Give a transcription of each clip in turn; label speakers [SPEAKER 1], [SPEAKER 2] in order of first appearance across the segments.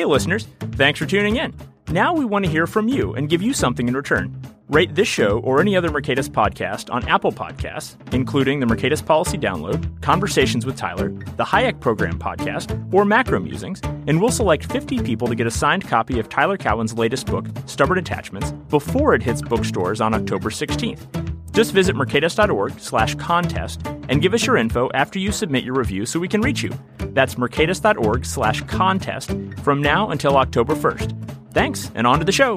[SPEAKER 1] Hey, listeners, thanks for tuning in. Now we want to hear from you and give you something in return. Rate this show or any other Mercatus podcast on Apple Podcasts, including the Mercatus Policy Download, Conversations with Tyler, the Hayek Program podcast, or Macro Musings, and we'll select 50 people to get a signed copy of Tyler Cowen's latest book, Stubborn Attachments, before it hits bookstores on October 16th. Just visit mercatus.org slash contest and give us your info after you submit your review so we can reach you. That's mercatus.org slash contest from now until October 1st. Thanks, and on to the show.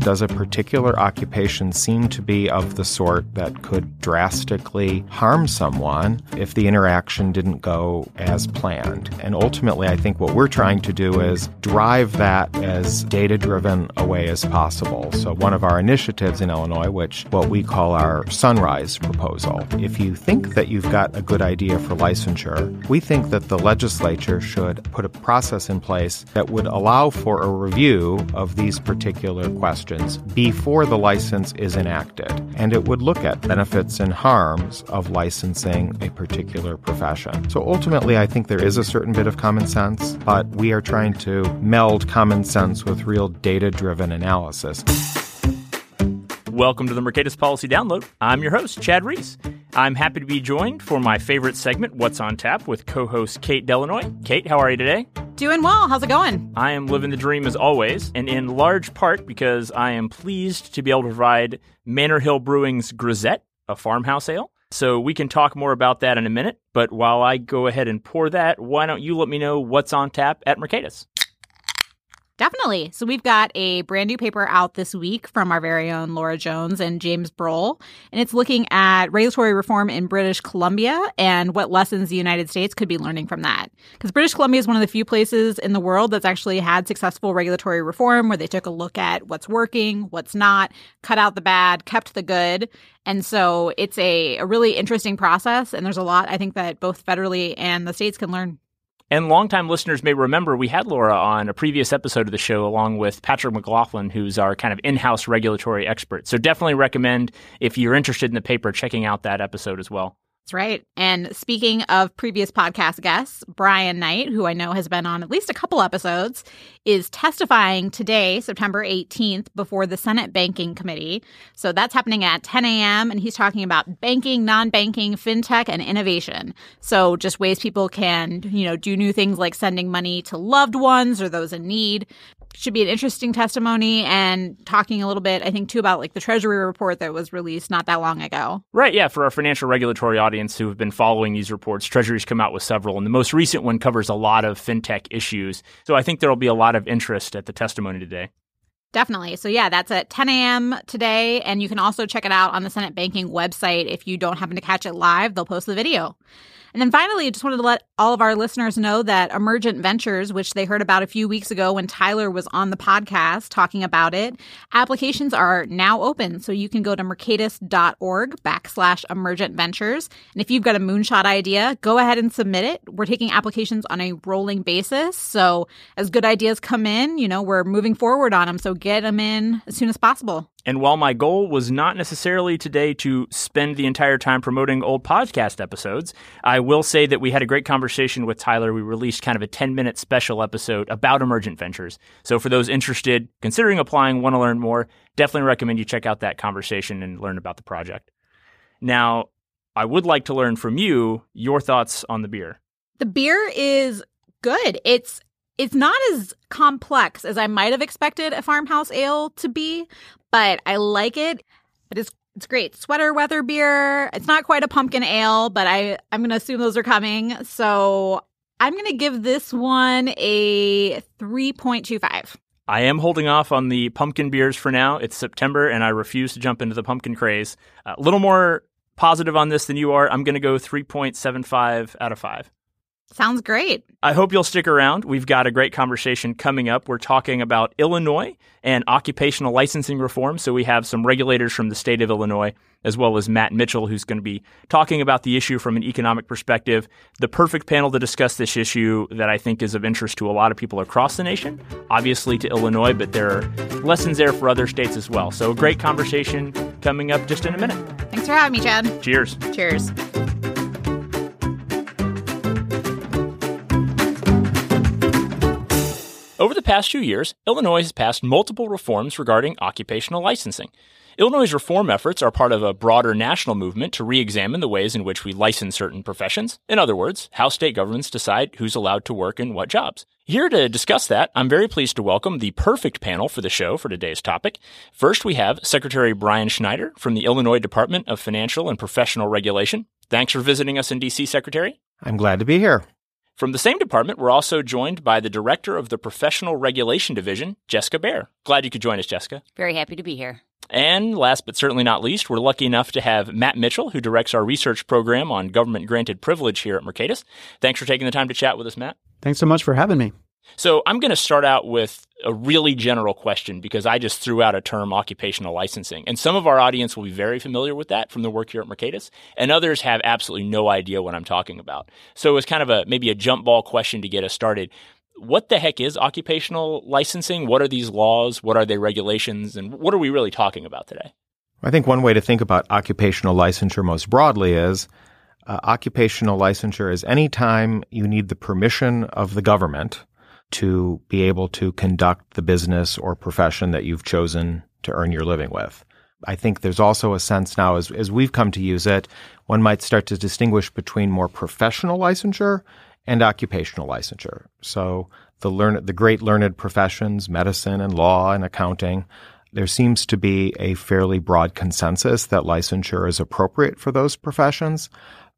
[SPEAKER 2] Does a particular occupation seem to be of the sort that could drastically harm someone if the interaction didn't go as planned? And ultimately, I think what we're trying to do is drive that as data driven a way as possible. So, one of our initiatives in Illinois, which what we call our Sunrise proposal, if you think that you've got a good idea for licensure, we think that the legislature should put a process in place that would allow for a review of these particular questions before the license is enacted, and it would look at benefits and harms of licensing a particular profession. So ultimately, I think there is a certain bit of common sense, but we are trying to meld common sense with real data driven analysis.
[SPEAKER 1] Welcome to the Mercatus Policy Download. I'm your host, Chad Reese. I'm happy to be joined for my favorite segment, What's on Tap, with co host Kate Delanoy. Kate, how are you today?
[SPEAKER 3] Doing well. How's it going?
[SPEAKER 1] I am living the dream as always, and in large part because I am pleased to be able to provide Manor Hill Brewing's Grisette, a farmhouse ale. So we can talk more about that in a minute, but while I go ahead and pour that, why don't you let me know what's on tap at Mercatus?
[SPEAKER 3] Definitely. So we've got a brand new paper out this week from our very own Laura Jones and James Broughel, and it's looking at regulatory reform in British Columbia and what lessons the United States could be learning from that. Because British Columbia is one of the few places in the world that's actually had successful regulatory reform where they took a look at what's working, what's not, cut out the bad, kept the good. And so it's a, a really interesting process, and there's a lot I think that both federally and the states can learn.
[SPEAKER 1] And longtime listeners may remember we had Laura on a previous episode of the show along with Patrick McLaughlin, who's our kind of in house regulatory expert. So definitely recommend, if you're interested in the paper, checking out that episode as well.
[SPEAKER 3] That's right. And speaking of previous podcast guests, Brian Knight, who I know has been on at least a couple episodes, is testifying today, September 18th, before the Senate Banking Committee. So that's happening at 10 a.m. And he's talking about banking, non banking, fintech, and innovation. So just ways people can, you know, do new things like sending money to loved ones or those in need should be an interesting testimony and talking a little bit, I think, too, about like the Treasury report that was released not that long ago.
[SPEAKER 1] Right. Yeah. For our financial regulatory audience who have been following these reports, Treasury's come out with several, and the most recent one covers a lot of fintech issues. So I think there will be a lot of interest at the testimony today.
[SPEAKER 3] Definitely. So, yeah, that's at 10 a.m. today. And you can also check it out on the Senate Banking website. If you don't happen to catch it live, they'll post the video. And then finally, I just wanted to let all of our listeners know that Emergent Ventures, which they heard about a few weeks ago when Tyler was on the podcast talking about it, applications are now open. So you can go to mercatus.org backslash emergent ventures. And if you've got a moonshot idea, go ahead and submit it. We're taking applications on a rolling basis. So as good ideas come in, you know, we're moving forward on them. So get them in as soon as possible.
[SPEAKER 1] And while my goal was not necessarily today to spend the entire time promoting old podcast episodes, I will say that we had a great conversation with Tyler. We released kind of a 10 minute special episode about emergent ventures. So for those interested, considering applying, want to learn more, definitely recommend you check out that conversation and learn about the project. Now, I would like to learn from you your thoughts on the beer.
[SPEAKER 3] The beer is good. It's it's not as complex as I might have expected a farmhouse ale to be, but I like it. But it's it's great. Sweater weather beer. It's not quite a pumpkin ale, but I I'm going to assume those are coming. So I'm going to give this one a 3.25.
[SPEAKER 1] I am holding off on the pumpkin beers for now. It's September, and I refuse to jump into the pumpkin craze. A little more positive on this than you are. I'm going to go 3.75 out of 5.
[SPEAKER 3] Sounds great.
[SPEAKER 1] I hope you'll stick around. We've got a great conversation coming up. We're talking about Illinois and occupational licensing reform. So we have some regulators from the state of Illinois, as well as Matt Mitchell, who's going to be talking about the issue from an economic perspective. The perfect panel to discuss this issue that I think is of interest to a lot of people across the nation, obviously to Illinois, but there are lessons there for other states as well. So a great conversation coming up just in a minute.
[SPEAKER 3] Thanks for having me, Chad.
[SPEAKER 1] Cheers.
[SPEAKER 3] Cheers.
[SPEAKER 1] Over the past few years, Illinois has passed multiple reforms regarding occupational licensing. Illinois' reform efforts are part of a broader national movement to re examine the ways in which we license certain professions. In other words, how state governments decide who's allowed to work in what jobs. Here to discuss that, I'm very pleased to welcome the perfect panel for the show for today's topic. First, we have Secretary Bryan Schneider from the Illinois Department of Financial and Professional Regulation. Thanks for visiting us in DC, Secretary.
[SPEAKER 2] I'm glad to be here.
[SPEAKER 1] From the same department, we're also joined by the director of the Professional Regulation Division, Jessica Baer. Glad you could join us, Jessica.
[SPEAKER 4] Very happy to be here.
[SPEAKER 1] And last but certainly not least, we're lucky enough to have Matt Mitchell, who directs our research program on government granted privilege here at Mercatus. Thanks for taking the time to chat with us, Matt.
[SPEAKER 5] Thanks so much for having me.
[SPEAKER 1] So I'm going to start out with a really general question because I just threw out a term occupational licensing. And some of our audience will be very familiar with that from the work here at Mercatus, and others have absolutely no idea what I'm talking about. So it's kind of a maybe a jump ball question to get us started. What the heck is occupational licensing? What are these laws? What are they regulations? And what are we really talking about today?
[SPEAKER 2] I think one way to think about occupational licensure most broadly is uh, occupational licensure is any time you need the permission of the government to be able to conduct the business or profession that you've chosen to earn your living with. I think there's also a sense now, as, as we've come to use it, one might start to distinguish between more professional licensure and occupational licensure. So the learned, the great learned professions, medicine and law and accounting, there seems to be a fairly broad consensus that licensure is appropriate for those professions.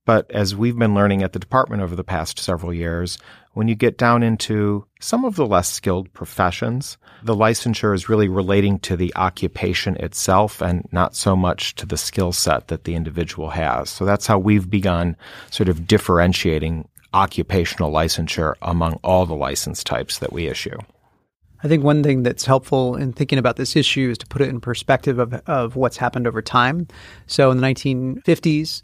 [SPEAKER 2] But as we've been learning at the department over the past several years, when you get down into some of the less skilled professions, the licensure is really relating to the occupation itself and not so much to the skill set that the individual has. So that's how we've begun sort of differentiating occupational licensure among all the license types that we issue.
[SPEAKER 5] I think one thing that's helpful in thinking about this issue is to put it in perspective of, of what's happened over time. So in the 1950s,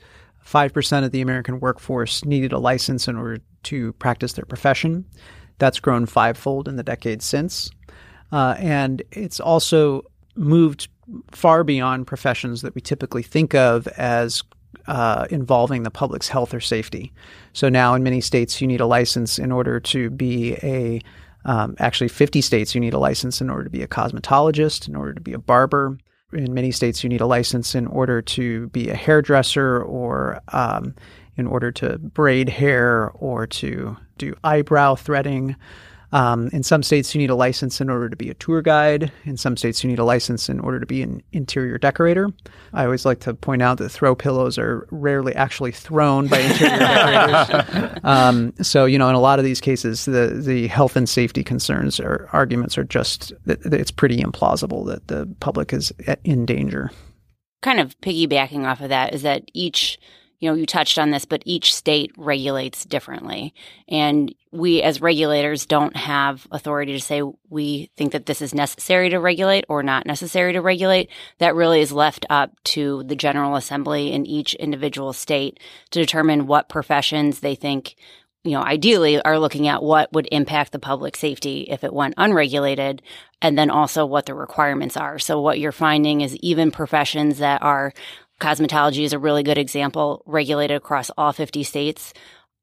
[SPEAKER 5] 5% of the American workforce needed a license in order to practice their profession. That's grown fivefold in the decades since. Uh, and it's also moved far beyond professions that we typically think of as uh, involving the public's health or safety. So now in many states, you need a license in order to be a um, actually, 50 states, you need a license in order to be a cosmetologist, in order to be a barber, in many states, you need a license in order to be a hairdresser or um, in order to braid hair or to do eyebrow threading. Um, in some states, you need a license in order to be a tour guide. In some states, you need a license in order to be an interior decorator. I always like to point out that throw pillows are rarely actually thrown by interior decorators. Um, so, you know, in a lot of these cases, the the health and safety concerns or arguments are just that it's pretty implausible that the public is in danger.
[SPEAKER 4] Kind of piggybacking off of that is that each you know, you touched on this, but each state regulates differently. And we as regulators don't have authority to say we think that this is necessary to regulate or not necessary to regulate. That really is left up to the General Assembly in each individual state to determine what professions they think you know, ideally are looking at what would impact the public safety if it went unregulated, and then also what the requirements are. So what you're finding is even professions that are Cosmetology is a really good example, regulated across all 50 states.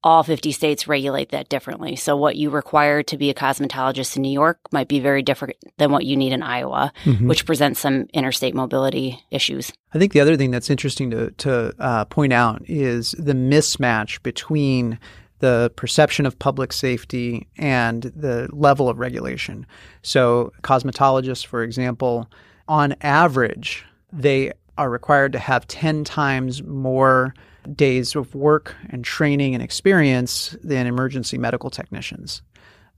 [SPEAKER 4] All 50 states regulate that differently. So, what you require to be a cosmetologist in New York might be very different than what you need in Iowa, mm-hmm. which presents some interstate mobility issues.
[SPEAKER 5] I think the other thing that's interesting to, to uh, point out is the mismatch between the perception of public safety and the level of regulation. So, cosmetologists, for example, on average, they are required to have 10 times more days of work and training and experience than emergency medical technicians.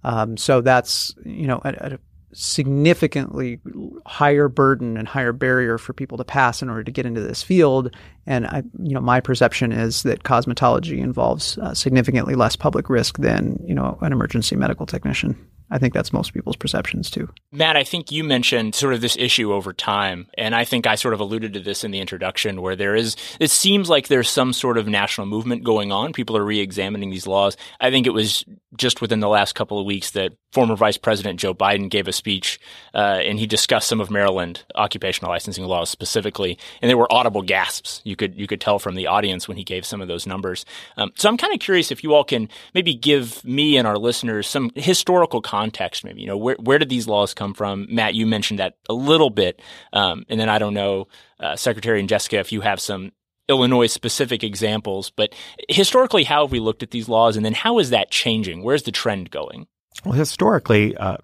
[SPEAKER 5] Um, so that's you know a, a, significantly higher burden and higher barrier for people to pass in order to get into this field. And I, you know, my perception is that cosmetology involves uh, significantly less public risk than you know an emergency medical technician. I think that's most people's perceptions too.
[SPEAKER 1] Matt, I think you mentioned sort of this issue over time. And I think I sort of alluded to this in the introduction where there is, it seems like there's some sort of national movement going on. People are re examining these laws. I think it was just within the last couple of weeks that former Vice President Joe Biden gave a speech uh, and he discussed some of Maryland occupational licensing laws specifically, and there were audible gasps. You could you could tell from the audience when he gave some of those numbers. Um, so I'm kind of curious if you all can maybe give me and our listeners some historical context. Maybe you know where where did these laws come from? Matt, you mentioned that a little bit, um, and then I don't know, uh, Secretary and Jessica, if you have some Illinois specific examples, but historically, how have we looked at these laws, and then how is that changing? Where's the trend going?
[SPEAKER 2] Well, historically, uh,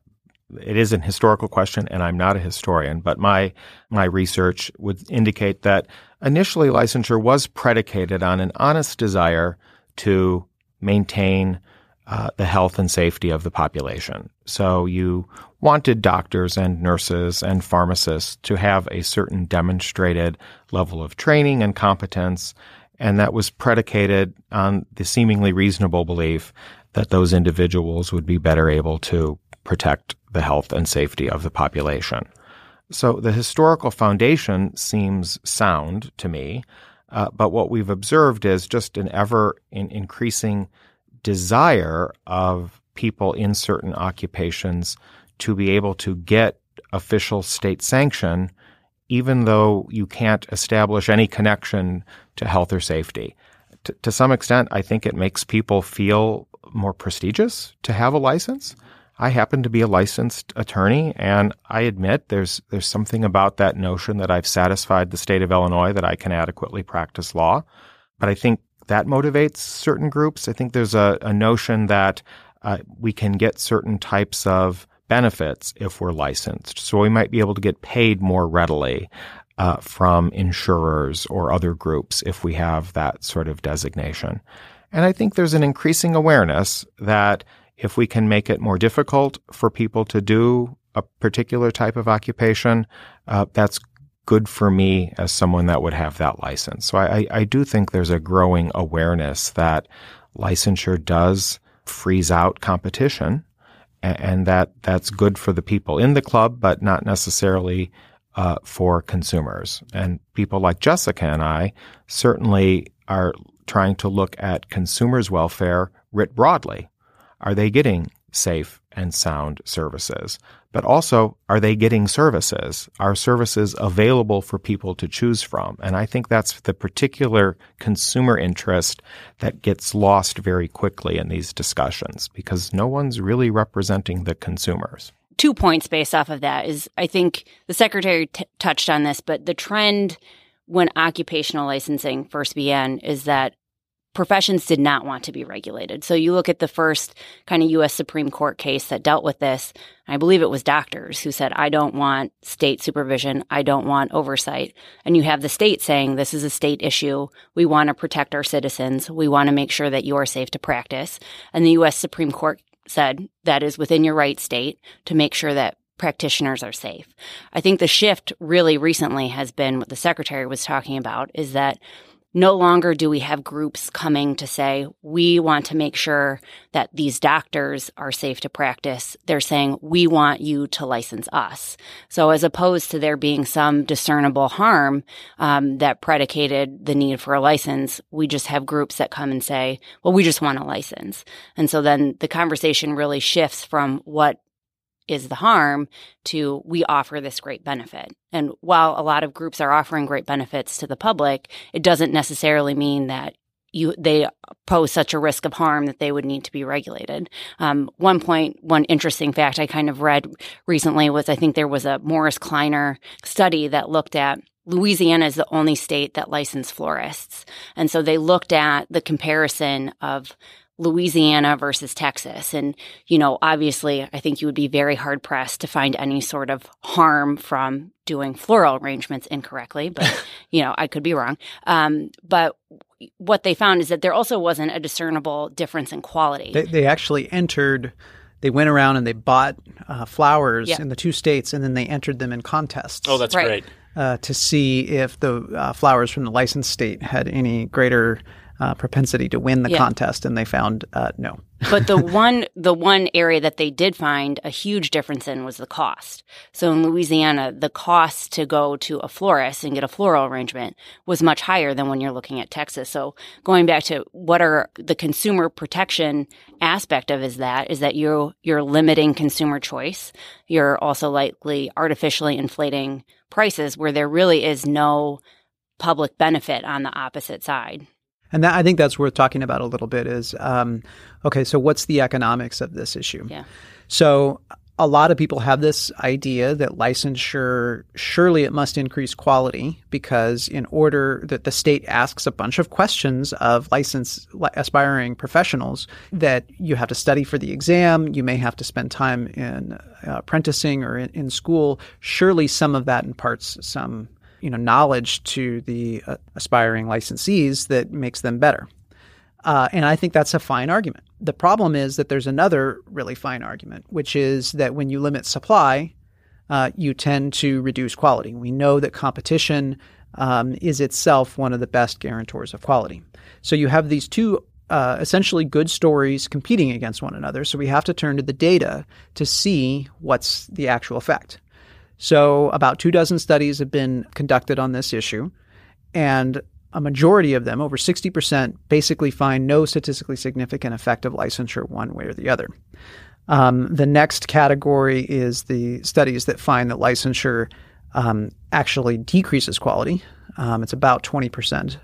[SPEAKER 2] it is an historical question, and I'm not a historian, but my my research would indicate that initially licensure was predicated on an honest desire to maintain uh, the health and safety of the population. So you wanted doctors and nurses and pharmacists to have a certain demonstrated level of training and competence, and that was predicated on the seemingly reasonable belief that those individuals would be better able to protect the health and safety of the population. So the historical foundation seems sound to me, uh, but what we've observed is just an ever in increasing desire of people in certain occupations to be able to get official state sanction, even though you can't establish any connection to health or safety. T- to some extent, I think it makes people feel more prestigious to have a license. I happen to be a licensed attorney, and I admit there's there's something about that notion that I've satisfied the state of Illinois that I can adequately practice law. But I think that motivates certain groups. I think there's a, a notion that uh, we can get certain types of benefits if we're licensed. So we might be able to get paid more readily uh, from insurers or other groups if we have that sort of designation. And I think there's an increasing awareness that if we can make it more difficult for people to do a particular type of occupation, uh, that's good for me as someone that would have that license. So I, I do think there's a growing awareness that licensure does freeze out competition and, that that's good for the people in the club, but not necessarily uh, for consumers. And people like Jessica and I certainly are trying to look at consumers' welfare writ broadly. Are they getting safe and sound services? But also, are they getting services? Are services available for people to choose from? And I think that's the particular consumer interest that gets lost very quickly in these discussions because no one's really representing the consumers.
[SPEAKER 4] Two points based off of that is I think the secretary t- touched on this, but the trend when occupational licensing first began is that professions did not want to be regulated. So you look at the first kind of US Supreme Court case that dealt with this. I believe it was doctors who said, I don't want state supervision. I don't want oversight. And you have the state saying, this is a state issue. We want to protect our citizens. We want to make sure that you are safe to practice. And the US Supreme Court said that is within your right state to make sure that practitioners are safe. I think the shift really recently has been what the secretary was talking about is that no longer do we have groups coming to say, we want to make sure that these doctors are safe to practice. They're saying, we want you to license us. So as opposed to there being some discernible harm um, that predicated the need for a license, we just have groups that come and say, well, we just want a license. And so then the conversation really shifts from what is the harm to we offer this great benefit. And while a lot of groups are offering great benefits to the public, it doesn't necessarily mean that you they pose such a risk of harm that they would need to be regulated. Um, one point, one interesting fact I kind of read recently was I think there was a Morris Kleiner study that looked at Louisiana is the only state that licensed florists. And so they looked at the comparison of Louisiana versus Texas. And, you know, obviously, I think you would be very hard pressed to find any sort of harm from doing floral arrangements incorrectly, but, you know, I could be wrong. Um, but what they found is that there also wasn't a discernible difference in quality.
[SPEAKER 5] They, they actually entered, they went around and they bought uh, flowers in the two states and then they entered them in contests.
[SPEAKER 1] Oh, that's right. great.
[SPEAKER 5] Uh, to see if the uh, flowers from the licensed state had any greater uh, propensity to win the
[SPEAKER 4] Yeah.
[SPEAKER 5] contest, and they found uh, no.
[SPEAKER 4] but the one the one area that they did find a huge difference in was the cost. So in Louisiana, the cost to go to a florist and get a floral arrangement was much higher than when you're looking at Texas. So going back to what are the consumer protection aspect of is that is that you're you're limiting consumer choice. You're also likely artificially inflating prices where there really is no public benefit on the opposite side.
[SPEAKER 5] And that, I think that's worth talking about a little bit. Is um, okay. So what's the economics of this issue?
[SPEAKER 4] Yeah.
[SPEAKER 5] So a lot of people have this idea that licensure surely it must increase quality because in order that the state asks a bunch of questions of license li- aspiring professionals that you have to study for the exam you may have to spend time in uh, apprenticing or in, in school surely some of that imparts some you know knowledge to the uh, aspiring licensees that makes them better uh, and I think that's a fine argument. The problem is that there's another really fine argument, which is that when you limit supply, uh, you tend to reduce quality. We know that competition um, is itself one of the best guarantors of quality. So you have these two uh, essentially good stories competing against one another. So we have to turn to the data to see what's the actual effect. So about two dozen studies have been conducted on this issue, and a majority of them, over 60%, basically find no statistically significant effect of licensure one way or the other. Um, the next category is the studies that find that licensure um, actually decreases quality. Um, it's about 20%.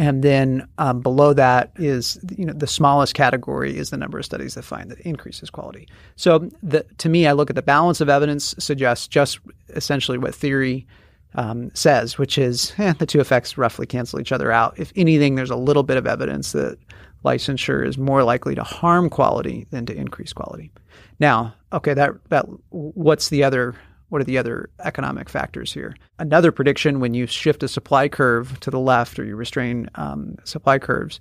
[SPEAKER 5] And then um, below that is, you know, the smallest category is the number of studies that find that increases quality. So, the, to me, I look at the balance of evidence suggests just essentially what theory um, says, which is eh, the two effects roughly cancel each other out. If anything, there's a little bit of evidence that licensure is more likely to harm quality than to increase quality. Now, okay, that that what's the other? What are the other economic factors here? Another prediction when you shift a supply curve to the left or you restrain um, supply curves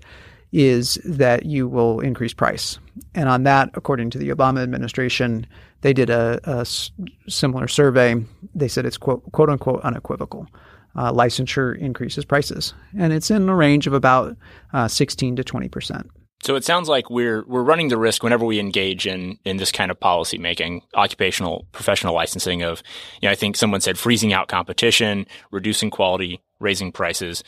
[SPEAKER 5] is that you will increase price. And on that, according to the Obama administration, they did a, similar survey. They said it's quote, quote unquote unequivocal. Uh, licensure increases prices, and it's in a range of about uh, 16 to 20 percent.
[SPEAKER 1] So it sounds like we're we're running the risk whenever we engage in in this kind of policy making, occupational professional licensing of, you know, I think someone said freezing out competition, reducing quality, raising prices.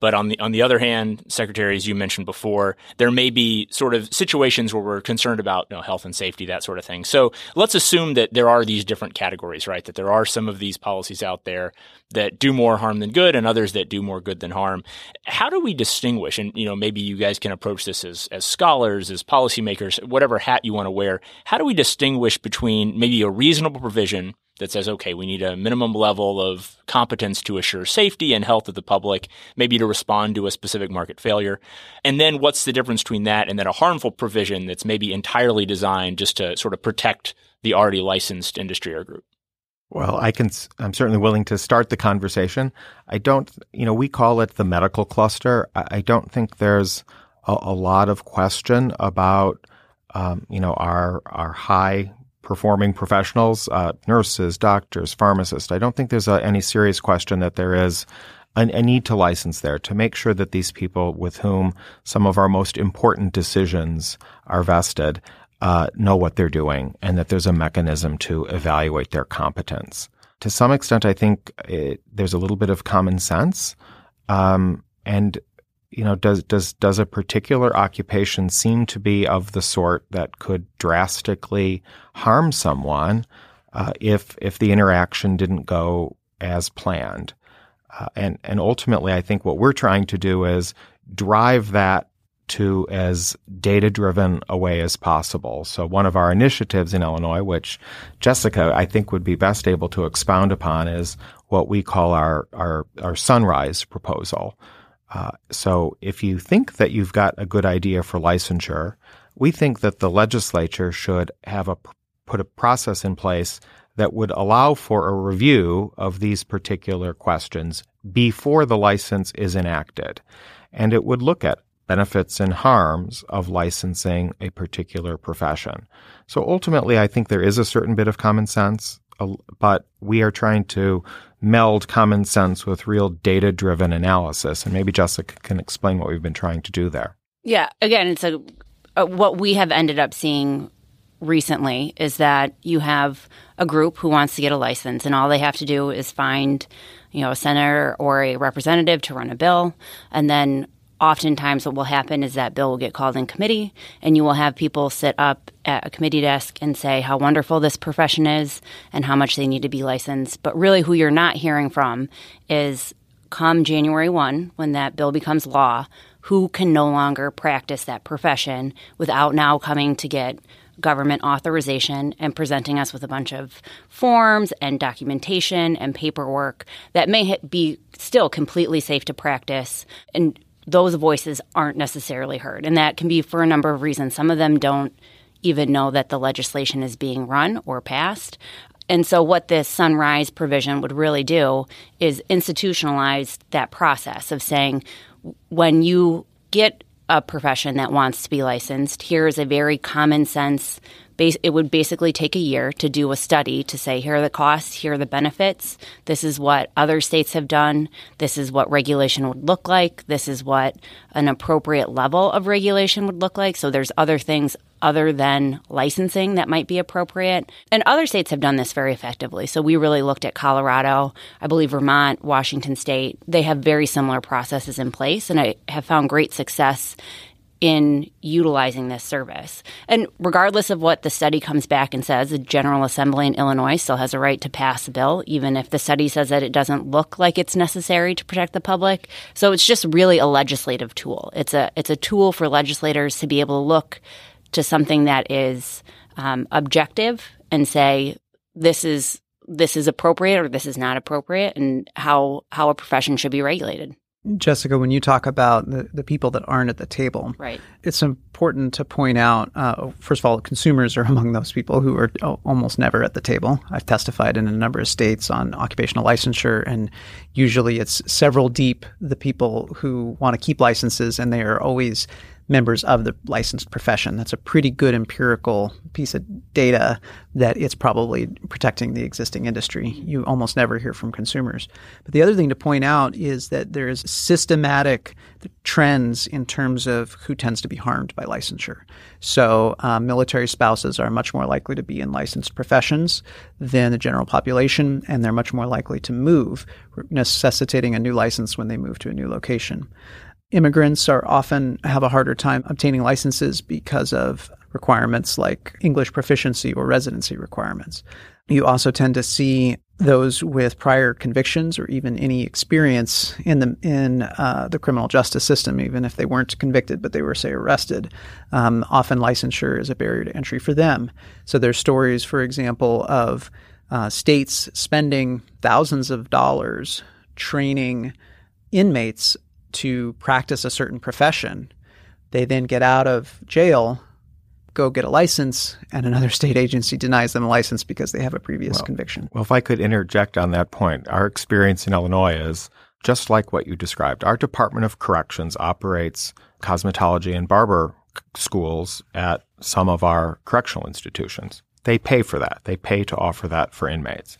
[SPEAKER 1] But on the on the other hand, Secretary, as you mentioned before, there may be sort of situations where we're concerned about you know, health and safety, that sort of thing. So let's assume that there are these different categories, right? That there are some of these policies out there that do more harm than good, and others that do more good than harm. How do we distinguish? And you know, maybe you guys can approach this as as scholars, as policymakers, whatever hat you want to wear. How do we distinguish between maybe a reasonable provision that says, okay, we need a minimum level of competence to assure safety and health of the public, maybe to respond to a specific market failure. And then what's the difference between that and then a harmful provision that's maybe entirely designed just to sort of protect the already licensed industry or group?
[SPEAKER 2] Well, I can. I'm certainly willing to start the conversation. I don't. You know, we call it the medical cluster. I, don't think there's a, a, lot of question about, um, you know, our our high performing professionals, uh, nurses, doctors, pharmacists. I don't think there's a, any serious question that there is a, a need to license there to make sure that these people with whom some of our most important decisions are vested uh, know what they're doing and that there's a mechanism to evaluate their competence. To some extent, I think it, there's a little bit of common sense. Um, and, you know, does, does, does a particular occupation seem to be of the sort that could drastically harm someone uh, if, if the interaction didn't go as planned? Uh, and, and ultimately, I think what we're trying to do is drive that to as data driven a way as possible. So one of our initiatives in Illinois, which Jessica I think would be best able to expound upon, is what we call our our, our sunrise proposal. Uh, so if you think that you've got a good idea for licensure, we think that the legislature should have a put a process in place that would allow for a review of these particular questions before the license is enacted. And it would look at benefits and harms of licensing a particular profession. So ultimately, I think there is a certain bit of common sense. but we are trying to meld common sense with real data driven analysis. And maybe Jessica can explain what we've been trying to do there.
[SPEAKER 4] Yeah, again, it's a, a what we have ended up seeing recently is that you have a group who wants to get a license and all they have to do is find you know a senator or a representative to run a bill and then oftentimes what will happen is that bill will get called in committee and you will have people sit up at a committee desk and say how wonderful this profession is and how much they need to be licensed. But really who you're not hearing from is come January 1 when that bill becomes law who can no longer practice that profession without now coming to get government authorization and presenting us with a bunch of forms and documentation and paperwork that may be still completely safe to practice. And those voices aren't necessarily heard and that can be for a number of reasons some of them don't even know that the legislation is being run or passed and so, what this sunrise provision would really do is institutionalize that process of saying, when you get a profession that wants to be licensed, here is a very common sense. It would basically take a year to do a study to say, here are the costs, here are the benefits. This is what other states have done. This is what regulation would look like. This is what an appropriate level of regulation would look like. So there's other things other than licensing that might be appropriate. And other states have done this very effectively. So we really looked at Colorado, I believe Vermont, Washington State. They have very similar processes in place, and I have found great success in utilizing this service. And regardless of what the study comes back and says, the General Assembly in Illinois still has a right to pass a bill, even if the study says that it doesn't look like it's necessary to protect the public. So it's just really a legislative tool. It's a it's a tool for legislators to be able to look to something that is um, objective and say this is this is appropriate or this is not appropriate and how how a profession should be regulated.
[SPEAKER 5] Jessica, when you talk about the, the people that aren't at the table,
[SPEAKER 4] right.
[SPEAKER 5] it's important to point out, uh, first of all, consumers are among those people who are almost never at the table. I've testified in a number of states on occupational licensure, and usually it's several deep, the people who want to keep licenses, and they are always members of the licensed profession. That's a pretty good empirical piece of data that it's probably protecting the existing industry. You almost never hear from consumers. But the other thing to point out is that there's systematic trends in terms of who tends to be harmed by licensure. So, um, military spouses are much more likely to be in licensed professions than the general population, and they're much more likely to move, necessitating a new license when they move to a new location immigrants are often have a harder time obtaining licenses because of requirements like English proficiency or residency requirements. You also tend to see those with prior convictions or even any experience in the in uh, the criminal justice system, even if they weren't convicted but they were say arrested. Um, often licensure is a barrier to entry for them. So there's stories, for example, of uh, states spending thousands of dollars training inmates to practice a certain profession. They then get out of jail, go get a license, and another state agency denies them a license because they have a previous
[SPEAKER 2] well,
[SPEAKER 5] conviction.
[SPEAKER 2] Well, if I could interject on that point, our experience in Illinois is just like what you described. Our Department of Corrections operates cosmetology and barber schools at some of our correctional institutions. They pay for that. They pay to offer that for inmates.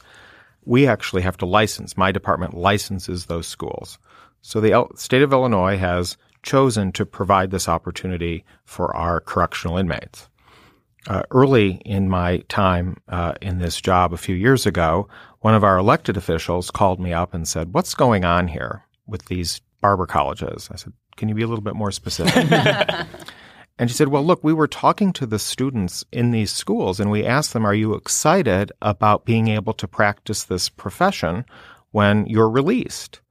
[SPEAKER 2] We actually have to license. My department licenses those schools. So the state of Illinois has chosen to provide this opportunity for our correctional inmates. Uh, early in my time uh, in this job a few years ago, one of our elected officials called me up and said, What's going on here with these barber colleges? I said, Can you be a little bit more specific? and she said, Well, look, we were talking to the students in these schools and we asked them, Are you excited about being able to practice this profession when you're released?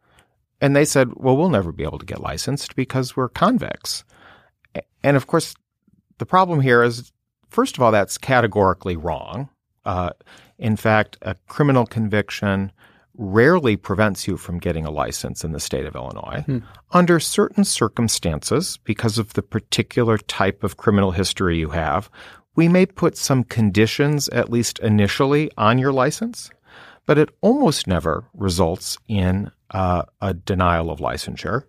[SPEAKER 2] And they said, well, we'll never be able to get licensed because we're convicts. And of course, the problem here is, first of all, that's categorically wrong. Uh, in fact, a criminal conviction rarely prevents you from getting a license in the state of Illinois. Hmm. Under certain circumstances, because of the particular type of criminal history you have, we may put some conditions, at least initially, on your license, but it almost never results in uh, a denial of licensure.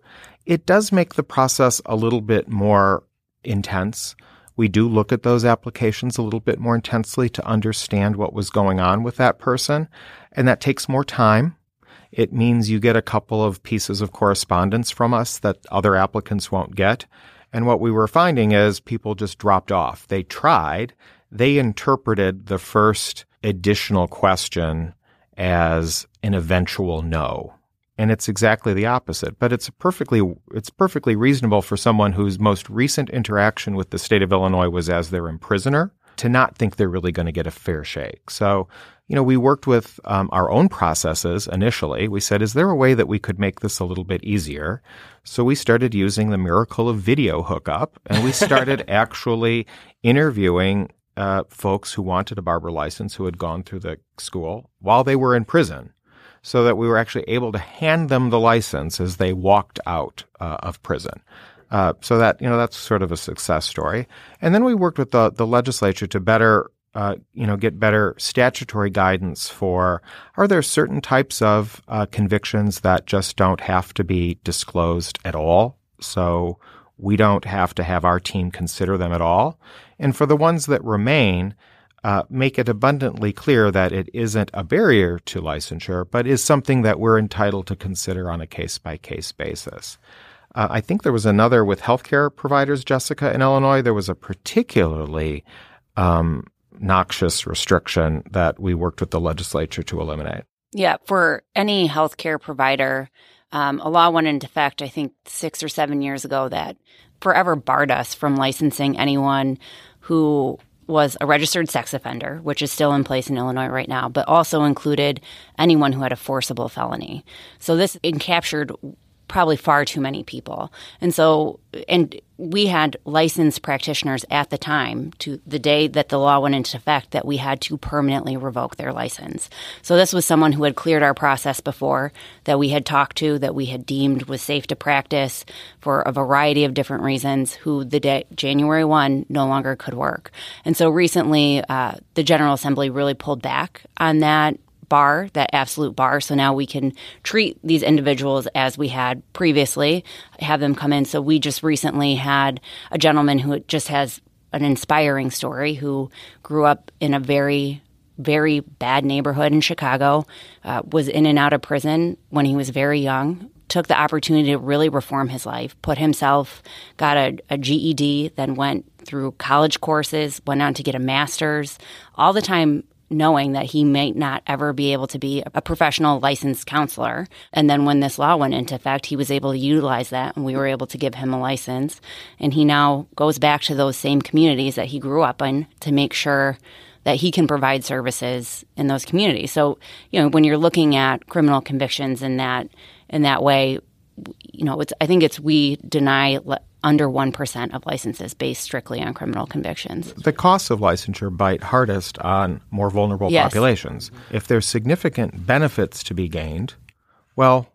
[SPEAKER 2] It does make the process a little bit more intense. We do look at those applications a little bit more intensely to understand what was going on with that person. And that takes more time. It means you get a couple of pieces of correspondence from us that other applicants won't get. And what we were finding is people just dropped off. They tried, they interpreted the first additional question as an eventual no. And it's exactly the opposite. But it's perfectly it's perfectly reasonable for someone whose most recent interaction with the state of Illinois was as their imprisoner to not think they're really going to get a fair shake. So, you know, we worked with um, our own processes initially. We said, is there a way that we could make this a little bit easier? So we started using the miracle of video hookup and we started actually interviewing uh, folks who wanted a barber license who had gone through the school while they were in prison so that we were actually able to hand them the license as they walked out uh, of prison. Uh, so that you know that's sort of a success story. And then we worked with the the legislature to better uh, you know get better statutory guidance for are there certain types of uh, convictions that just don't have to be disclosed at all. So we don't have to have our team consider them at all. And for the ones that remain, uh, make it abundantly clear that it isn't a barrier to licensure, but is something that we're entitled to consider on a case by case basis. Uh, I think there was another with healthcare providers, Jessica, in Illinois. There was a particularly um, noxious restriction that we worked with the legislature to eliminate.
[SPEAKER 4] Yeah, for any healthcare provider, um, a law went into effect, I think, six or seven years ago that forever barred us from licensing anyone who was a registered sex offender, which is still in place in Illinois right now, but also included anyone who had a forcible felony. So this encaptured probably far too many people. And so, and we had licensed practitioners at the time to the day that the law went into effect that we had to permanently revoke their license. So this was someone who had cleared our process before that we had talked to, that we had deemed was safe to practice for a variety of different reasons, who the day January 1 no longer could work. And so recently, uh, the General Assembly really pulled back on that bar, that absolute bar. So now we can treat these individuals as we had previously, have them come in. So we just recently had a gentleman who just has an inspiring story who grew up in a very very bad neighborhood in Chicago, uh, was in and out of prison when he was very young, took the opportunity to really reform his life, put himself, got a, a, GED, then went through college courses, went on to get a master's, all the time knowing that he might not ever be able to be a professional licensed counselor. And then when this law went into effect, he was able to utilize that and we were able to give him a license. And he now goes back to those same communities that he grew up in to make sure that he can provide services in those communities. So, you know, when you're looking at criminal convictions in that in that way, you know, it's I think it's we deny under 1% of licenses based strictly on criminal convictions.
[SPEAKER 2] The costs of licensure bite hardest on more vulnerable yes. populations. If there's significant benefits to be gained, well,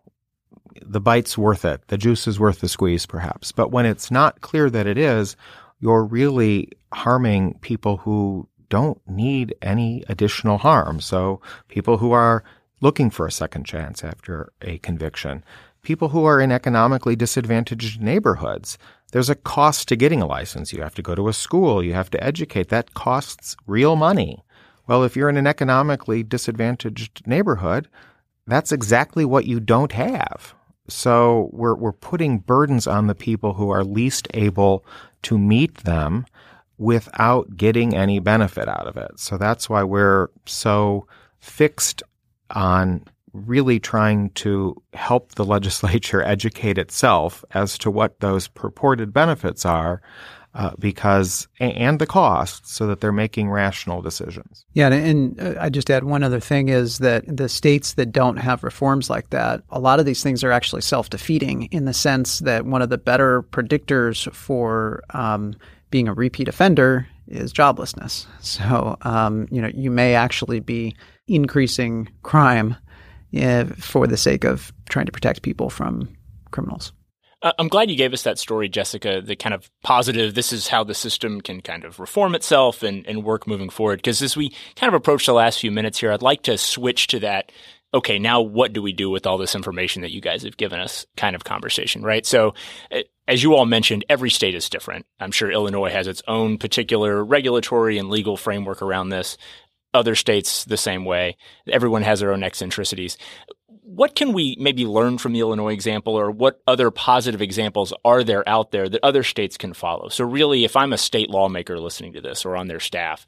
[SPEAKER 2] the bite's worth it. The juice is worth the squeeze, perhaps. But when it's not clear that it is, you're really harming people who don't need any additional harm. So people who are looking for a second chance after a conviction, people who are in economically disadvantaged neighborhoods. There's a cost to getting a license. You have to go to a school. You have to educate. That costs real money. Well, if you're in an economically disadvantaged neighborhood, that's exactly what you don't have. So we're, we're putting burdens on the people who are least able to meet them without getting any benefit out of it. So that's why we're so fixed on really trying to help the legislature educate itself as to what those purported benefits are. Uh, because and the costs, so that they're making rational decisions.
[SPEAKER 5] Yeah, and, uh, I just add one other thing is that the states that don't have reforms like that, a lot of these things are actually self defeating in the sense that one of the better predictors for um, being a repeat offender is joblessness. So, um, you know, you may actually be increasing crime uh, for the sake of trying to protect people from criminals.
[SPEAKER 1] Uh, I'm glad you gave us that story, Jessica, the kind of positive, this is how the system can kind of reform itself and, and work moving forward. Because as we kind of approach the last few minutes here, I'd like to switch to that okay, now what do we do with all this information that you guys have given us kind of conversation, right? So, eh, as you all mentioned, every state is different. I'm sure Illinois has its own particular regulatory and legal framework around this. Other states the same way. Everyone has their own eccentricities. What can we maybe learn from the Illinois example or what other positive examples are there out there that other states can follow? So really, if I'm a state lawmaker listening to this or on their staff,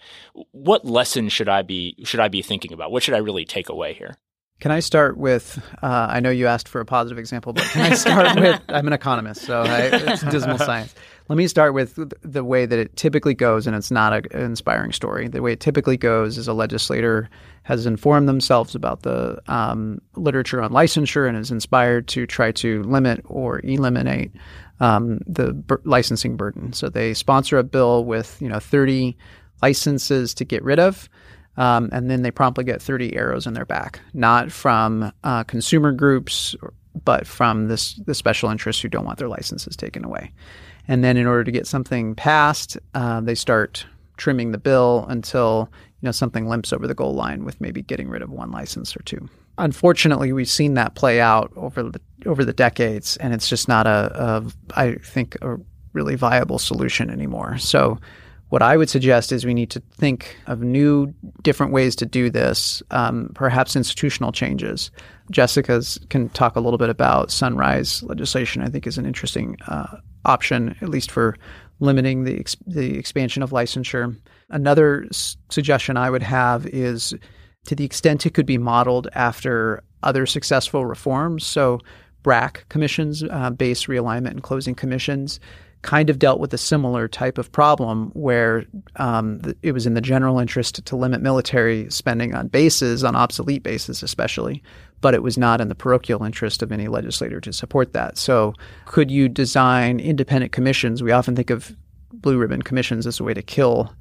[SPEAKER 1] what lesson should I be, should I be thinking about? What should I really take away here?
[SPEAKER 5] Can I start with? Uh, I know you asked for a positive example, but can I start with? I'm an economist, so I, it's dismal science. Let me start with the way that it typically goes, and it's not an inspiring story. The way it typically goes is a legislator has informed themselves about the um, literature on licensure and is inspired to try to limit or eliminate um, the b- licensing burden. So they sponsor a bill with you know 30 licenses to get rid of. Um, and then they promptly get 30 arrows in their back, not from uh, consumer groups, but from this the special interests who don't want their licenses taken away. And then, in order to get something passed, uh, they start trimming the bill until you know something limps over the goal line with maybe getting rid of one license or two. Unfortunately, we've seen that play out over the over the decades, and it's just not a, a I think a really viable solution anymore. So what I would suggest is we need to think of new, different ways to do this, um, perhaps institutional changes. Jessica's can talk a little bit about sunrise legislation. I think is an interesting uh, option, at least for limiting the ex- the expansion of licensure. Another s- suggestion I would have is, to the extent it could be modeled after other successful reforms. So, BRAC commissions, uh, base realignment and closing commissions kind of dealt with a similar type of problem where um, it was in the general interest to limit military spending on bases, on obsolete bases especially, but it was not in the parochial interest of any legislator to support that. So, could you design independent commissions? We often think of blue ribbon commissions as a way to kill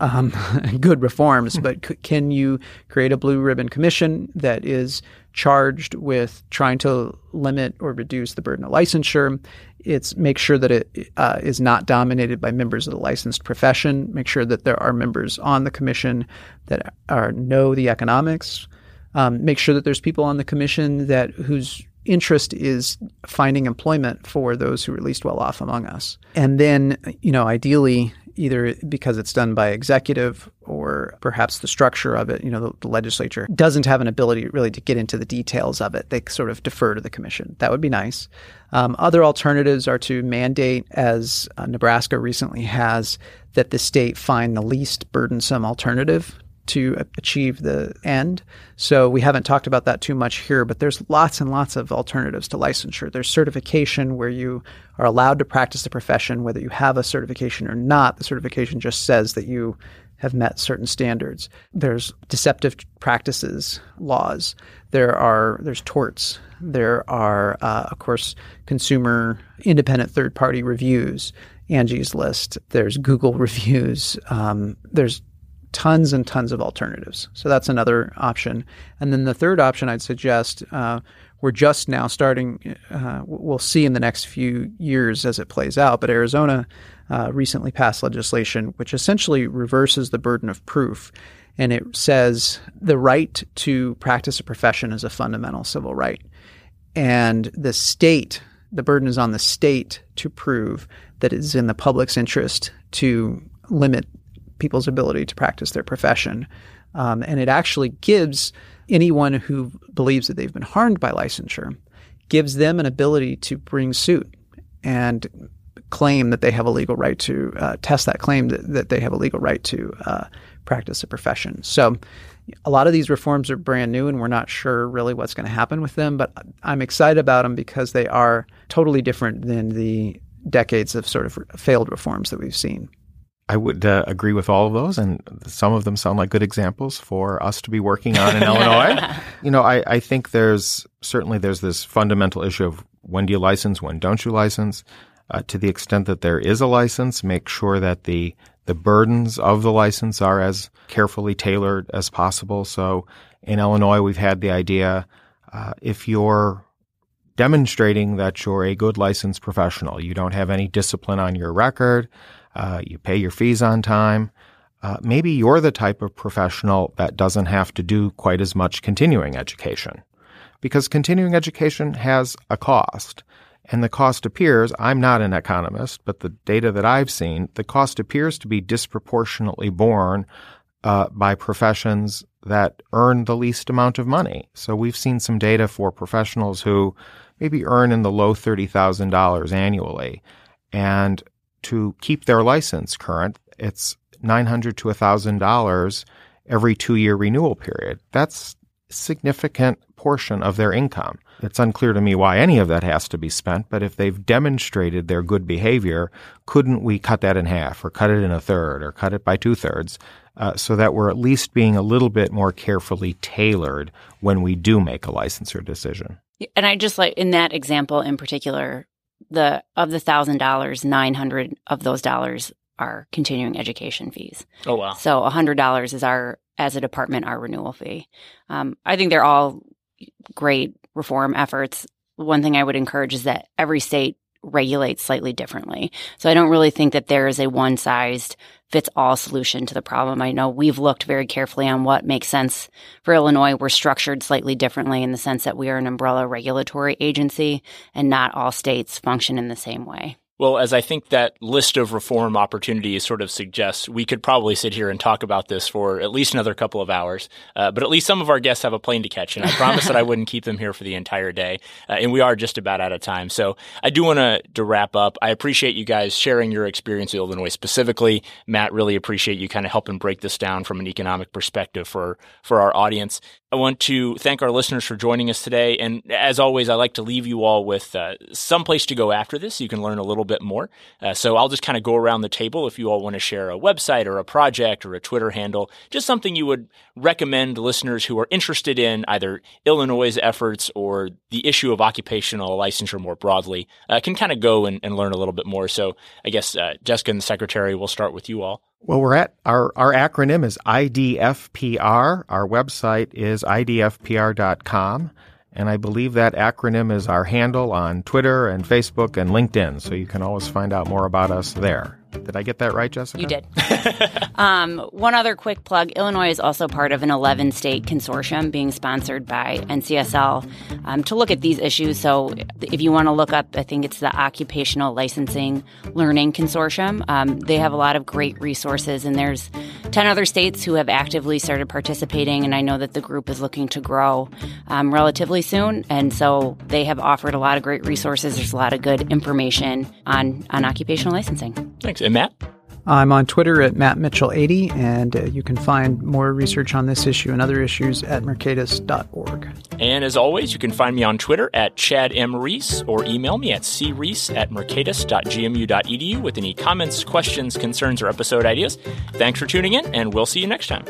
[SPEAKER 5] um, good reforms, but c- can you create a blue ribbon commission that is charged with trying to limit or reduce the burden of licensure? It's make sure that it uh, is not dominated by members of the licensed profession. Make sure that there are members on the commission that are know the economics. Um, make sure that there's people on the commission that whose interest is finding employment for those who are least well off among us. And then, you know, ideally, either because it's done by executive or perhaps the structure of it, you know, the, the, legislature doesn't have an ability really to get into the details of it. They sort of defer to the commission. That would be nice. Um, other alternatives are to mandate, as uh, Nebraska recently has, that the state find the least burdensome alternative to achieve the end. So we haven't talked about that too much here, but there's lots and lots of alternatives to licensure. There's certification where you are allowed to practice the profession, whether you have a certification or not. The certification just says that you have met certain standards. There's deceptive practices laws. There are there's torts. There are, uh, of course, consumer independent third party reviews. Angie's List. There's Google reviews. Um, there's tons and tons of alternatives. So that's another option. And then the third option I'd suggest, uh, we're just now starting, uh, we'll see in the next few years as it plays out, but Arizona uh, recently passed legislation which essentially reverses the burden of proof. And it says the right to practice a profession is a fundamental civil right. And the state, the burden is on the state to prove that it is in the public's interest to limit people's ability to practice their profession. Um, and it actually gives anyone who believes that they've been harmed by licensure, gives them an ability to bring suit and claim that they have a legal right to uh, test that claim that, that, they have a legal right to uh, practice a profession. So a lot of these reforms are brand new and we're not sure really what's going to happen with them, but I'm excited about them because they are totally different than the decades of sort of failed reforms that we've seen.
[SPEAKER 2] I would uh, agree with all of those, and some of them sound like good examples for us to be working on in Illinois. You know, I, I think there's certainly there's this fundamental issue of when do you license, when don't you license. Uh, to the extent that there is a license, make sure that the the burdens of the license are as carefully tailored as possible. So in Illinois, we've had the idea uh, if you're demonstrating that you're a good licensed professional, you don't have any discipline on your record uh, you pay your fees on time. uh, maybe you're the type of professional that doesn't have to do quite as much continuing education because continuing education has a cost. And the cost appears, I'm not an economist, but the data that I've seen, the cost appears to be disproportionately borne uh, by professions that earn the least amount of money. So we've seen some data for professionals who maybe earn in the low $30,000 annually. And to keep their license current, it's $900 to $1,000 every two year renewal period. That's significant portion of their income. It's unclear to me why any of that has to be spent, but if they've demonstrated their good behavior, couldn't we cut that in half or cut it in a third or cut it by two thirds uh, so that we're at least being a little bit more carefully tailored when we do make a licensure decision?
[SPEAKER 4] And I just like in that example in particular, the of the thousand dollars, nine hundred of those dollars are continuing education fees.
[SPEAKER 1] Oh wow!
[SPEAKER 4] So a hundred dollars is our as a department our renewal fee. Um, I think they're all great reform efforts. One thing I would encourage is that every state regulates slightly differently. So I don't really think that there is a one sized fits all solution to the problem. I know we've looked very carefully on what makes sense for Illinois. We're structured slightly differently in the sense that we are an umbrella regulatory agency and not all states function in the same way.
[SPEAKER 1] Well, as I think that list of reform opportunities sort of suggests, we could probably sit here and talk about this for at least another couple of hours. Uh, but at least some of our guests have a plane to catch, and I promised that I wouldn't keep them here for the entire day. Uh, and we are just about out of time. So I do want to to wrap up. I appreciate you guys sharing your experience in Illinois specifically. Matt, really appreciate you kind of helping break this down from an economic perspective for for our audience. I want to thank our listeners for joining us today. And as always, I like to leave you all with uh, some place to go after this. You can learn a little bit more. Uh, so I'll just kind of go around the table if you all want to share a website or a project or a Twitter handle, just something you would recommend listeners who are interested in either Illinois' efforts or the issue of occupational licensure more broadly uh, can kind of go and, and, learn a little bit more. So I guess uh, Jessica and the secretary will start with you all.
[SPEAKER 2] Well, we're at our, our acronym is IDFPR. Our website is idfpr.com. And I believe that acronym is our handle on Twitter and Facebook and LinkedIn. So you can always find out more about us there. Did I get that right, Jessica?
[SPEAKER 4] You did. um, one other quick plug Illinois is also part of an 11 state consortium being sponsored by NCSL um, to look at these issues. So if you want to look up, I think it's the Occupational Licensing Learning Consortium. Um, they have a lot of great resources, and there's 10 other states who have actively started participating. And I know that the group is looking to grow um, relatively soon. And so they have offered a lot of great resources. There's a lot of good information on, on occupational licensing.
[SPEAKER 1] Thanks. And Matt?
[SPEAKER 5] I'm on Twitter at Matt Mitchell80, and uh, you can find more research on this issue and other issues at mercatus.org.
[SPEAKER 1] And as always, you can find me on Twitter at Chad M. Reese or email me at creese at mercatus.gmu.edu with any comments, questions, concerns, or episode ideas. Thanks for tuning in, and we'll see you next time.